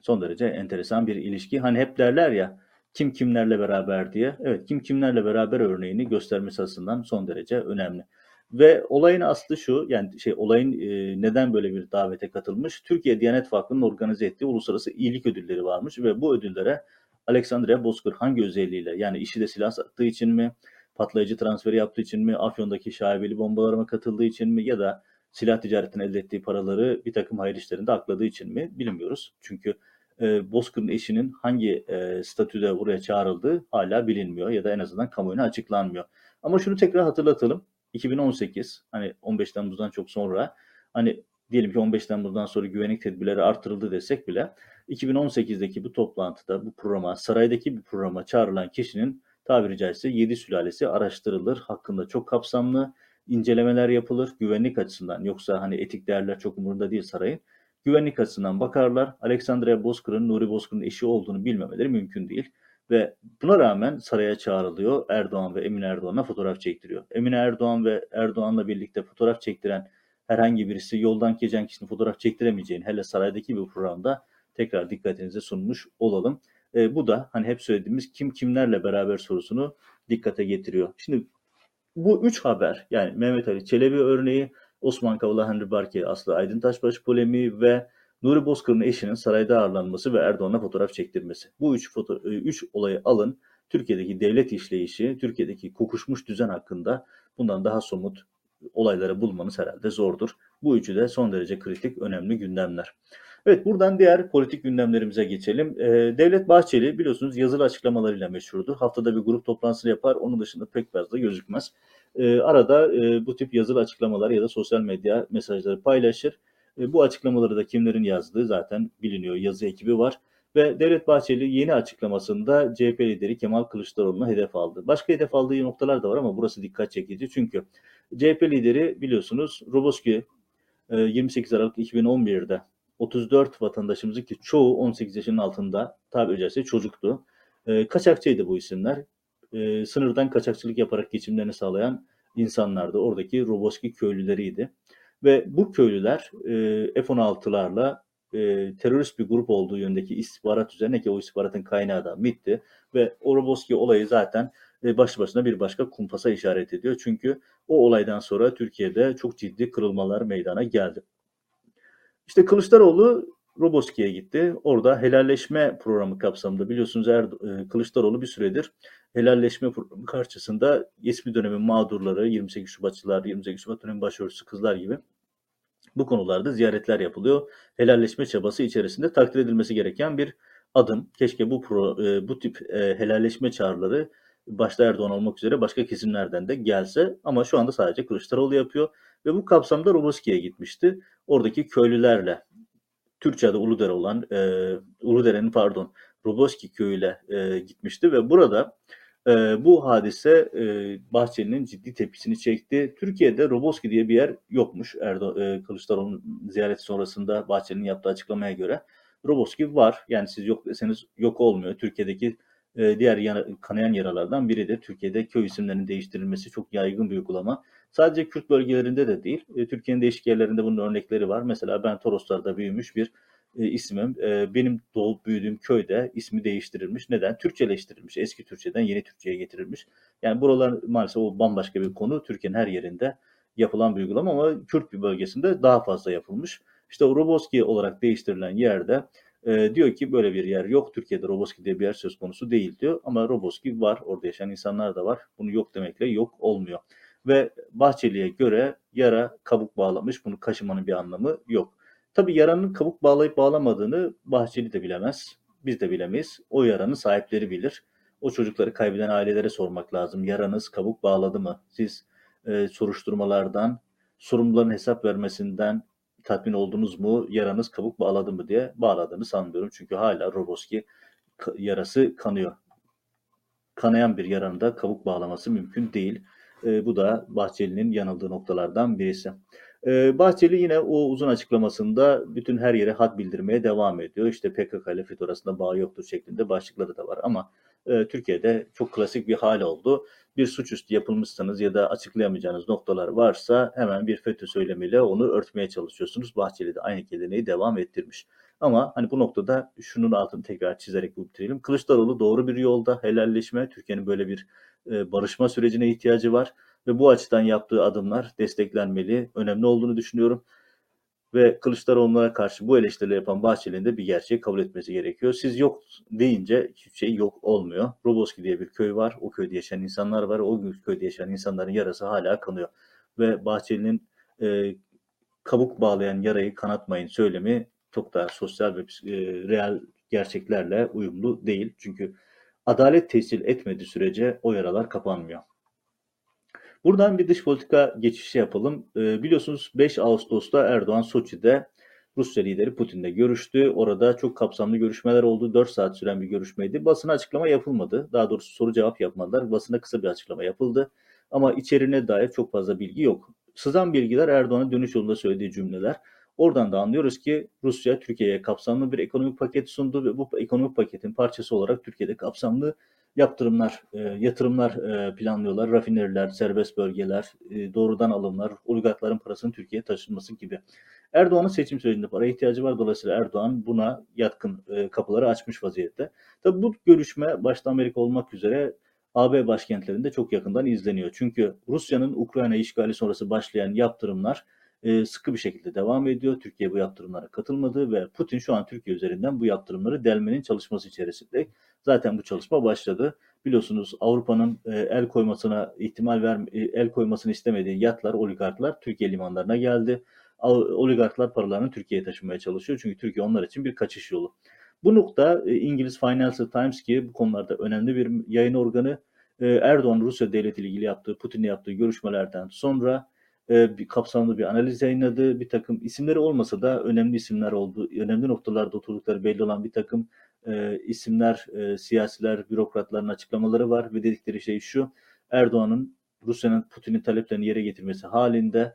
Son derece enteresan bir ilişki. Hani hep derler ya kim kimlerle beraber diye. Evet kim kimlerle beraber örneğini göstermesi açısından son derece önemli. Ve olayın aslı şu, yani şey olayın e, neden böyle bir davete katılmış? Türkiye Diyanet Vakfı'nın organize ettiği uluslararası iyilik ödülleri varmış ve bu ödüllere Alexandria Bozkır hangi özelliğiyle yani işi de silah sattığı için mi, patlayıcı transferi yaptığı için mi, Afyon'daki şaibeli bombalarıma katıldığı için mi ya da silah ticaretinden elde ettiği paraları bir takım hayır işlerinde akladığı için mi bilmiyoruz. Çünkü e, Bozkır'ın eşinin hangi e, statüde buraya çağrıldığı hala bilinmiyor ya da en azından kamuoyuna açıklanmıyor. Ama şunu tekrar hatırlatalım. 2018 hani 15 Temmuz'dan çok sonra hani diyelim ki 15 Temmuz'dan sonra güvenlik tedbirleri artırıldı desek bile 2018'deki bu toplantıda bu programa saraydaki bir programa çağrılan kişinin tabiri caizse 7 sülalesi araştırılır. Hakkında çok kapsamlı incelemeler yapılır güvenlik açısından. Yoksa hani etik değerler çok umurunda değil sarayın. Güvenlik açısından bakarlar. Alexandria Bozkır'ın Nuri Bozkır'ın eşi olduğunu bilmemeleri mümkün değil. Ve buna rağmen saraya çağrılıyor. Erdoğan ve Emine Erdoğan'a fotoğraf çektiriyor. Emine Erdoğan ve Erdoğan'la birlikte fotoğraf çektiren herhangi birisi yoldan geçen kişinin fotoğraf çektiremeyeceğini hele saraydaki bir programda tekrar dikkatinize sunmuş olalım. E, bu da hani hep söylediğimiz kim kimlerle beraber sorusunu dikkate getiriyor. Şimdi bu üç haber yani Mehmet Ali Çelebi örneği, Osman Kavala Henry Barke Aslı Aydın Taşbaş polemiği ve Nuri Bozkır'ın eşinin sarayda ağırlanması ve Erdoğan'a fotoğraf çektirmesi. Bu üç, foto e, üç olayı alın. Türkiye'deki devlet işleyişi, Türkiye'deki kokuşmuş düzen hakkında bundan daha somut olayları bulmanız herhalde zordur. Bu üçü de son derece kritik, önemli gündemler. Evet buradan diğer politik gündemlerimize geçelim. Ee, Devlet Bahçeli biliyorsunuz yazılı açıklamalarıyla meşhurdur. Haftada bir grup toplantısı yapar. Onun dışında pek fazla gözükmez. Ee, arada e, bu tip yazılı açıklamalar ya da sosyal medya mesajları paylaşır. E, bu açıklamaları da kimlerin yazdığı zaten biliniyor. Yazı ekibi var. Ve Devlet Bahçeli yeni açıklamasında CHP lideri Kemal Kılıçdaroğlu'na hedef aldı. Başka hedef aldığı noktalar da var ama burası dikkat çekici. Çünkü CHP lideri biliyorsunuz Roboski 28 e, Aralık 2011'de 34 vatandaşımızın ki çoğu 18 yaşının altında tabi caizse çocuktu. E, kaçakçıydı bu isimler. E, sınırdan kaçakçılık yaparak geçimlerini sağlayan insanlardı. Oradaki Roboski köylüleriydi. Ve bu köylüler e, F-16'larla e, terörist bir grup olduğu yönündeki istihbarat üzerine ki o istihbaratın kaynağı da MIT'ti. Ve o Roboski olayı zaten e, başlı başına bir başka kumpasa işaret ediyor. Çünkü o olaydan sonra Türkiye'de çok ciddi kırılmalar meydana geldi. İşte Kılıçdaroğlu Roboski'ye gitti. Orada helalleşme programı kapsamında biliyorsunuz er, Kılıçdaroğlu bir süredir helalleşme programı karşısında eski dönemin mağdurları 28 Şubatçılar, 28 Şubat dönemi başörtüsü kızlar gibi bu konularda ziyaretler yapılıyor. Helalleşme çabası içerisinde takdir edilmesi gereken bir adım. Keşke bu pro, e, bu tip e, helalleşme çağrıları başta Erdoğan olmak üzere başka kesimlerden de gelse ama şu anda sadece Kılıçdaroğlu yapıyor ve bu kapsamda Roboski'ye gitmişti. Oradaki köylülerle Türkçe'de Uludere olan e, Uludere'nin pardon Roboski köyüyle e, gitmişti ve burada e, bu hadise e, Bahçeli'nin ciddi tepkisini çekti. Türkiye'de Roboski diye bir yer yokmuş Erdo e, Kılıçdaroğlu'nun ziyareti sonrasında Bahçeli'nin yaptığı açıklamaya göre. Roboski var. Yani siz yok deseniz yok olmuyor. Türkiye'deki e, diğer yana, kanayan yaralardan biri de Türkiye'de köy isimlerinin değiştirilmesi çok yaygın bir uygulama. Sadece Kürt bölgelerinde de değil, e, Türkiye'nin değişik yerlerinde bunun örnekleri var. Mesela ben Toroslar'da büyümüş bir e, ismim. E, benim doğup büyüdüğüm köyde ismi değiştirilmiş. Neden? Türkçeleştirilmiş. Eski Türkçeden yeni Türkçe'ye getirilmiş. Yani buralar maalesef o bambaşka bir konu. Türkiye'nin her yerinde yapılan bir uygulama ama Kürt bir bölgesinde daha fazla yapılmış. İşte Roboski olarak değiştirilen yerde e, diyor ki böyle bir yer yok. Türkiye'de Roboski diye bir yer söz konusu değil diyor. Ama Roboski var. Orada yaşayan insanlar da var. Bunu yok demekle yok olmuyor. Ve Bahçeli'ye göre yara kabuk bağlamış. Bunu kaşımanın bir anlamı yok. Tabii yaranın kabuk bağlayıp bağlamadığını Bahçeli de bilemez. Biz de bilemeyiz. O yaranın sahipleri bilir. O çocukları kaybeden ailelere sormak lazım. Yaranız kabuk bağladı mı? Siz e, soruşturmalardan, sorumluların hesap vermesinden tatmin oldunuz mu? Yaranız kabuk bağladı mı diye bağladığını sanmıyorum. Çünkü hala Roboski yarası kanıyor. Kanayan bir yaranın da kabuk bağlaması mümkün değil. E, bu da Bahçeli'nin yanıldığı noktalardan birisi. E, Bahçeli yine o uzun açıklamasında bütün her yere hat bildirmeye devam ediyor. İşte PKK ile FETÖ arasında bağ yoktur şeklinde başlıkları da var ama e, Türkiye'de çok klasik bir hal oldu. Bir suçüstü yapılmışsanız ya da açıklayamayacağınız noktalar varsa hemen bir FETÖ söylemiyle onu örtmeye çalışıyorsunuz. Bahçeli de aynı geleneği devam ettirmiş. Ama hani bu noktada şunun altını tekrar çizerek bitirelim. Kılıçdaroğlu doğru bir yolda helalleşme. Türkiye'nin böyle bir e, barışma sürecine ihtiyacı var ve bu açıdan yaptığı adımlar desteklenmeli, önemli olduğunu düşünüyorum. Ve Kılıçdaroğlu'na karşı bu eleştirileri yapan Bahçeli'nin de bir gerçeği kabul etmesi gerekiyor. Siz yok deyince hiçbir şey yok olmuyor. Roboski diye bir köy var. O köyde yaşayan insanlar var. O köyde yaşayan insanların yarası hala kanıyor. Ve Bahçeli'nin e, kabuk bağlayan yarayı kanatmayın söylemi çok daha sosyal ve e, real gerçeklerle uyumlu değil. Çünkü adalet tescil etmediği sürece o yaralar kapanmıyor. Buradan bir dış politika geçişi yapalım. E, biliyorsunuz 5 Ağustos'ta Erdoğan Soçi'de Rusya lideri Putin'le görüştü. Orada çok kapsamlı görüşmeler oldu. 4 saat süren bir görüşmeydi. Basına açıklama yapılmadı. Daha doğrusu soru cevap yapmadılar. Basına kısa bir açıklama yapıldı. Ama içeriğine dair çok fazla bilgi yok. Sızan bilgiler Erdoğan'ın dönüş yolunda söylediği cümleler. Oradan da anlıyoruz ki Rusya Türkiye'ye kapsamlı bir ekonomik paket sundu ve bu ekonomik paketin parçası olarak Türkiye'de kapsamlı yaptırımlar, e, yatırımlar e, planlıyorlar. Rafineriler, serbest bölgeler, e, doğrudan alımlar, oligarkların parasının Türkiye'ye taşınması gibi. Erdoğan'ın seçim sürecinde para ihtiyacı var. Dolayısıyla Erdoğan buna yatkın e, kapıları açmış vaziyette. Tabi bu görüşme başta Amerika olmak üzere AB başkentlerinde çok yakından izleniyor. Çünkü Rusya'nın Ukrayna işgali sonrası başlayan yaptırımlar sıkı bir şekilde devam ediyor. Türkiye bu yaptırımlara katılmadı ve Putin şu an Türkiye üzerinden bu yaptırımları delmenin çalışması içerisinde. Zaten bu çalışma başladı. Biliyorsunuz Avrupa'nın el koymasına ihtimal ver el koymasını istemediği yatlar, oligarklar Türkiye limanlarına geldi. Oligarklar paralarını Türkiye'ye taşımaya çalışıyor. Çünkü Türkiye onlar için bir kaçış yolu. Bu nokta İngiliz Financial Times ki bu konularda önemli bir yayın organı Erdoğan Rusya devleti ile ilgili yaptığı, Putin'le yaptığı görüşmelerden sonra e, bir kapsamlı bir analiz yayınladı. Bir takım isimleri olmasa da önemli isimler oldu. Önemli noktalarda oturdukları belli olan bir takım e, isimler, e, siyasiler, bürokratların açıklamaları var ve dedikleri şey şu. Erdoğan'ın Rusya'nın Putin'in taleplerini yere getirmesi halinde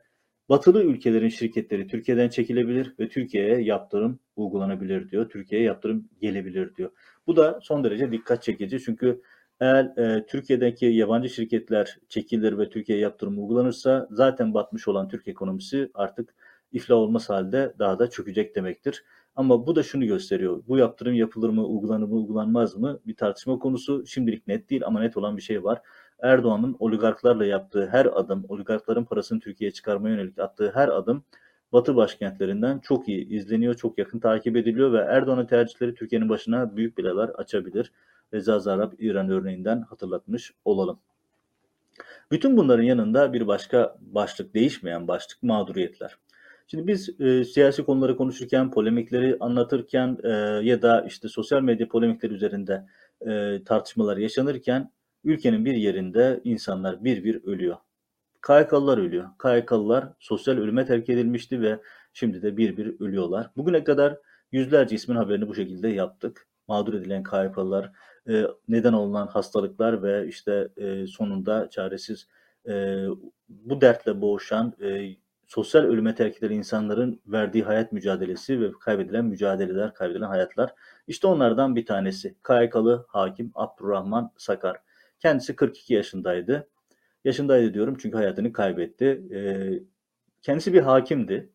batılı ülkelerin şirketleri Türkiye'den çekilebilir ve Türkiye'ye yaptırım uygulanabilir diyor. Türkiye'ye yaptırım gelebilir diyor. Bu da son derece dikkat çekici çünkü eğer e, Türkiye'deki yabancı şirketler çekilir ve Türkiye'ye yaptırım uygulanırsa zaten batmış olan Türk ekonomisi artık iflah olmaz halde daha da çökecek demektir. Ama bu da şunu gösteriyor. Bu yaptırım yapılır mı, uygulanır mı, uygulanmaz mı bir tartışma konusu. Şimdilik net değil ama net olan bir şey var. Erdoğan'ın oligarklarla yaptığı her adım, oligarkların parasını Türkiye'ye çıkarmaya yönelik attığı her adım Batı başkentlerinden çok iyi izleniyor, çok yakın takip ediliyor ve Erdoğan'ın tercihleri Türkiye'nin başına büyük belalar açabilir. Reza Zarrab İran örneğinden hatırlatmış olalım. Bütün bunların yanında bir başka başlık, değişmeyen başlık mağduriyetler. Şimdi biz e, siyasi konuları konuşurken, polemikleri anlatırken e, ya da işte sosyal medya polemikleri üzerinde e, tartışmalar yaşanırken ülkenin bir yerinde insanlar bir bir ölüyor. KYK'lılar ölüyor. KYK'lılar sosyal ölüme terk edilmişti ve şimdi de bir bir ölüyorlar. Bugüne kadar yüzlerce ismin haberini bu şekilde yaptık. Mağdur edilen KYK'lılar, e, neden olunan hastalıklar ve işte e, sonunda çaresiz e, bu dertle boğuşan sosyal ölüme terk edilen insanların verdiği hayat mücadelesi ve kaybedilen mücadeleler, kaybedilen hayatlar. İşte onlardan bir tanesi. KYK'lı hakim Abdurrahman Sakar. Kendisi 42 yaşındaydı. Yaşındaydı diyorum çünkü hayatını kaybetti. Kendisi bir hakimdi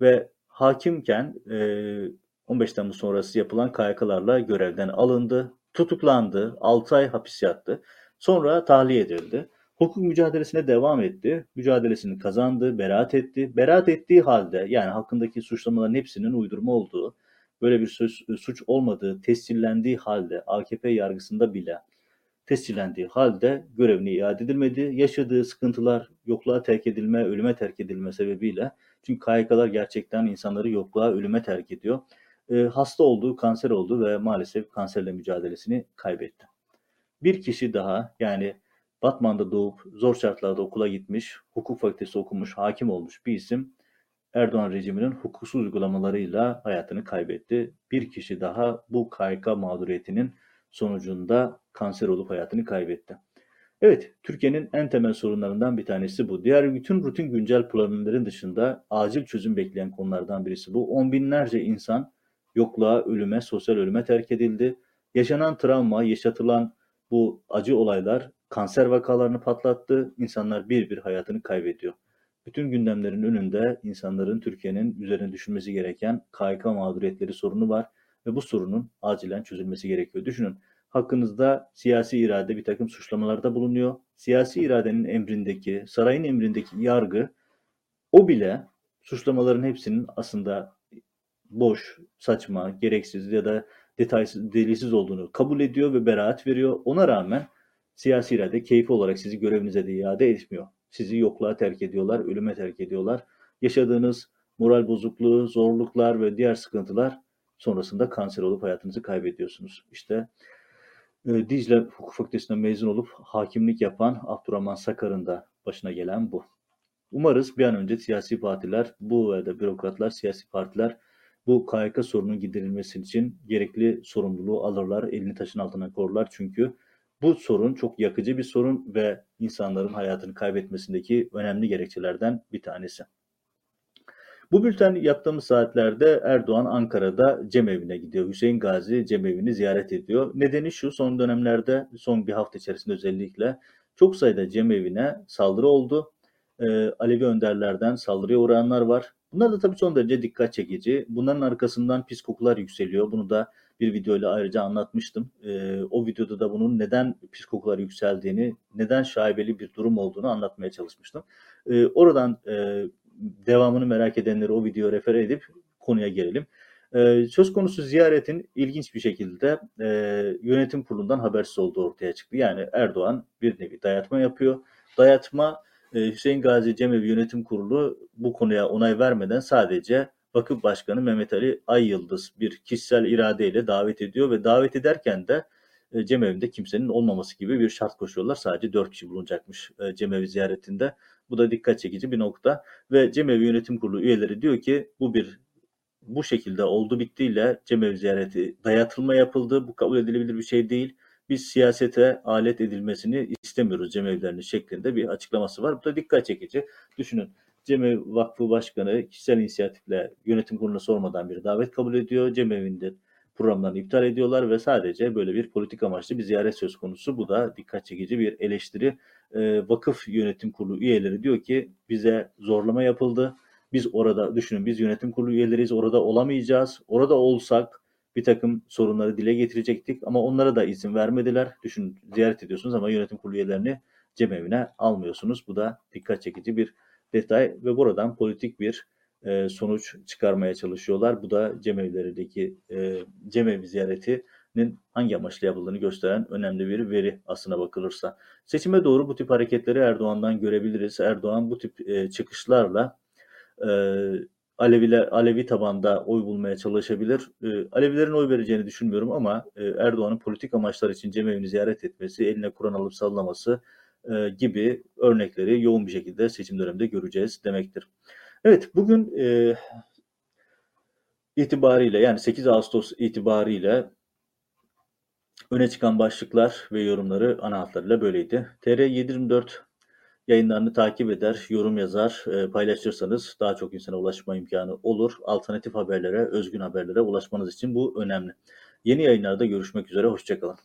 ve hakimken e, 15 Temmuz sonrası yapılan KYK'larla görevden alındı, tutuklandı, 6 ay hapis yattı. Sonra tahliye edildi. Hukuk mücadelesine devam etti. Mücadelesini kazandı, beraat etti. Beraat ettiği halde yani hakkındaki suçlamaların hepsinin uydurma olduğu, böyle bir suç, suç olmadığı tescillendiği halde AKP yargısında bile tescillendiği halde görevine iade edilmedi. Yaşadığı sıkıntılar yokluğa terk edilme, ölüme terk edilme sebebiyle çünkü KYK'lar gerçekten insanları yokluğa, ölüme terk ediyor. E, hasta oldu, kanser oldu ve maalesef kanserle mücadelesini kaybetti. Bir kişi daha yani Batman'da doğup zor şartlarda okula gitmiş, hukuk fakültesi okumuş, hakim olmuş bir isim Erdoğan rejiminin hukuksuz uygulamalarıyla hayatını kaybetti. Bir kişi daha bu KYK mağduriyetinin sonucunda kanser olup hayatını kaybetti. Evet, Türkiye'nin en temel sorunlarından bir tanesi bu. Diğer bütün rutin güncel problemlerin dışında acil çözüm bekleyen konulardan birisi bu. On binlerce insan yokluğa, ölüme, sosyal ölüme terk edildi. Yaşanan travma, yaşatılan bu acı olaylar kanser vakalarını patlattı. İnsanlar bir bir hayatını kaybediyor. Bütün gündemlerin önünde insanların Türkiye'nin üzerine düşünmesi gereken KYK mağduriyetleri sorunu var ve bu sorunun acilen çözülmesi gerekiyor. Düşünün hakkınızda siyasi irade bir takım suçlamalarda bulunuyor. Siyasi iradenin emrindeki, sarayın emrindeki yargı o bile suçlamaların hepsinin aslında boş, saçma, gereksiz ya da detaysız, delilsiz olduğunu kabul ediyor ve beraat veriyor. Ona rağmen siyasi irade keyfi olarak sizi görevinize de iade etmiyor. Sizi yokluğa terk ediyorlar, ölüme terk ediyorlar. Yaşadığınız moral bozukluğu, zorluklar ve diğer sıkıntılar sonrasında kanser olup hayatınızı kaybediyorsunuz. İşte e, Dicle Hukuk Fakültesi'nden mezun olup hakimlik yapan Abdurrahman Sakar'ın da başına gelen bu. Umarız bir an önce siyasi partiler, bu ve de bürokratlar, siyasi partiler bu KYK sorunun giderilmesi için gerekli sorumluluğu alırlar, elini taşın altına korurlar. Çünkü bu sorun çok yakıcı bir sorun ve insanların hayatını kaybetmesindeki önemli gerekçelerden bir tanesi. Bu bülten yaptığımız saatlerde Erdoğan Ankara'da cemevine gidiyor. Hüseyin Gazi cemevini ziyaret ediyor. Nedeni şu son dönemlerde son bir hafta içerisinde özellikle çok sayıda cemevine saldırı oldu. Ee, Alevi önderlerden saldırıya uğrayanlar var. Bunlar da tabii son derece dikkat çekici. Bunların arkasından pis kokular yükseliyor. Bunu da bir videoyla ayrıca anlatmıştım. E, o videoda da bunun neden pis kokular yükseldiğini, neden şaibeli bir durum olduğunu anlatmaya çalışmıştım. E, oradan e, devamını merak edenleri o videoya refer edip konuya gelelim. E, söz konusu ziyaretin ilginç bir şekilde e, yönetim kurulundan habersiz olduğu ortaya çıktı. Yani Erdoğan bir nevi dayatma yapıyor. Dayatma Hüseyin Gazi Cemevi Yönetim Kurulu bu konuya onay vermeden sadece Vakıf Başkanı Mehmet Ali Ay Yıldız bir kişisel iradeyle davet ediyor ve davet ederken de e, Cemevi'nde kimsenin olmaması gibi bir şart koşuyorlar. Sadece dört kişi bulunacakmış e, Cemevi ziyaretinde. Bu da dikkat çekici bir nokta ve Cemevi Yönetim Kurulu üyeleri diyor ki bu bir bu şekilde oldu bittiyle Cemevi ziyareti dayatılma yapıldı. Bu kabul edilebilir bir şey değil. Biz siyasete alet edilmesini istemiyoruz cemevlerinin şeklinde bir açıklaması var. Bu da dikkat çekici. Düşünün Cemevi Vakfı Başkanı kişisel inisiyatifle yönetim kuruluna sormadan bir davet kabul ediyor. Cemevi'nde programlarını iptal ediyorlar ve sadece böyle bir politik amaçlı bir ziyaret söz konusu. Bu da dikkat çekici bir eleştiri. E, vakıf yönetim kurulu üyeleri diyor ki bize zorlama yapıldı. Biz orada düşünün biz yönetim kurulu üyeleriyiz orada olamayacağız. Orada olsak bir takım sorunları dile getirecektik ama onlara da izin vermediler. Düşün ziyaret ediyorsunuz ama yönetim kurulu üyelerini cemevine almıyorsunuz. Bu da dikkat çekici bir detay ve buradan politik bir e, sonuç çıkarmaya çalışıyorlar. Bu da cemevlerindeki e, cemevi ziyaretinin hangi amaçla yapıldığını gösteren önemli bir veri aslına bakılırsa. Seçime doğru bu tip hareketleri Erdoğan'dan görebiliriz. Erdoğan bu tip e, çıkışlarla e, Aleviler Alevi tabanda oy bulmaya çalışabilir. E, Alevilerin oy vereceğini düşünmüyorum ama e, Erdoğan'ın politik amaçlar için cemevini ziyaret etmesi, eline Kur'an alıp sallaması e, gibi örnekleri yoğun bir şekilde seçim döneminde göreceğiz demektir. Evet bugün e, itibariyle yani 8 Ağustos itibariyle öne çıkan başlıklar ve yorumları ana hatlarıyla böyleydi. TR724 yayınlarını takip eder, yorum yazar, e, paylaşırsanız daha çok insana ulaşma imkanı olur. Alternatif haberlere, özgün haberlere ulaşmanız için bu önemli. Yeni yayınlarda görüşmek üzere, hoşçakalın.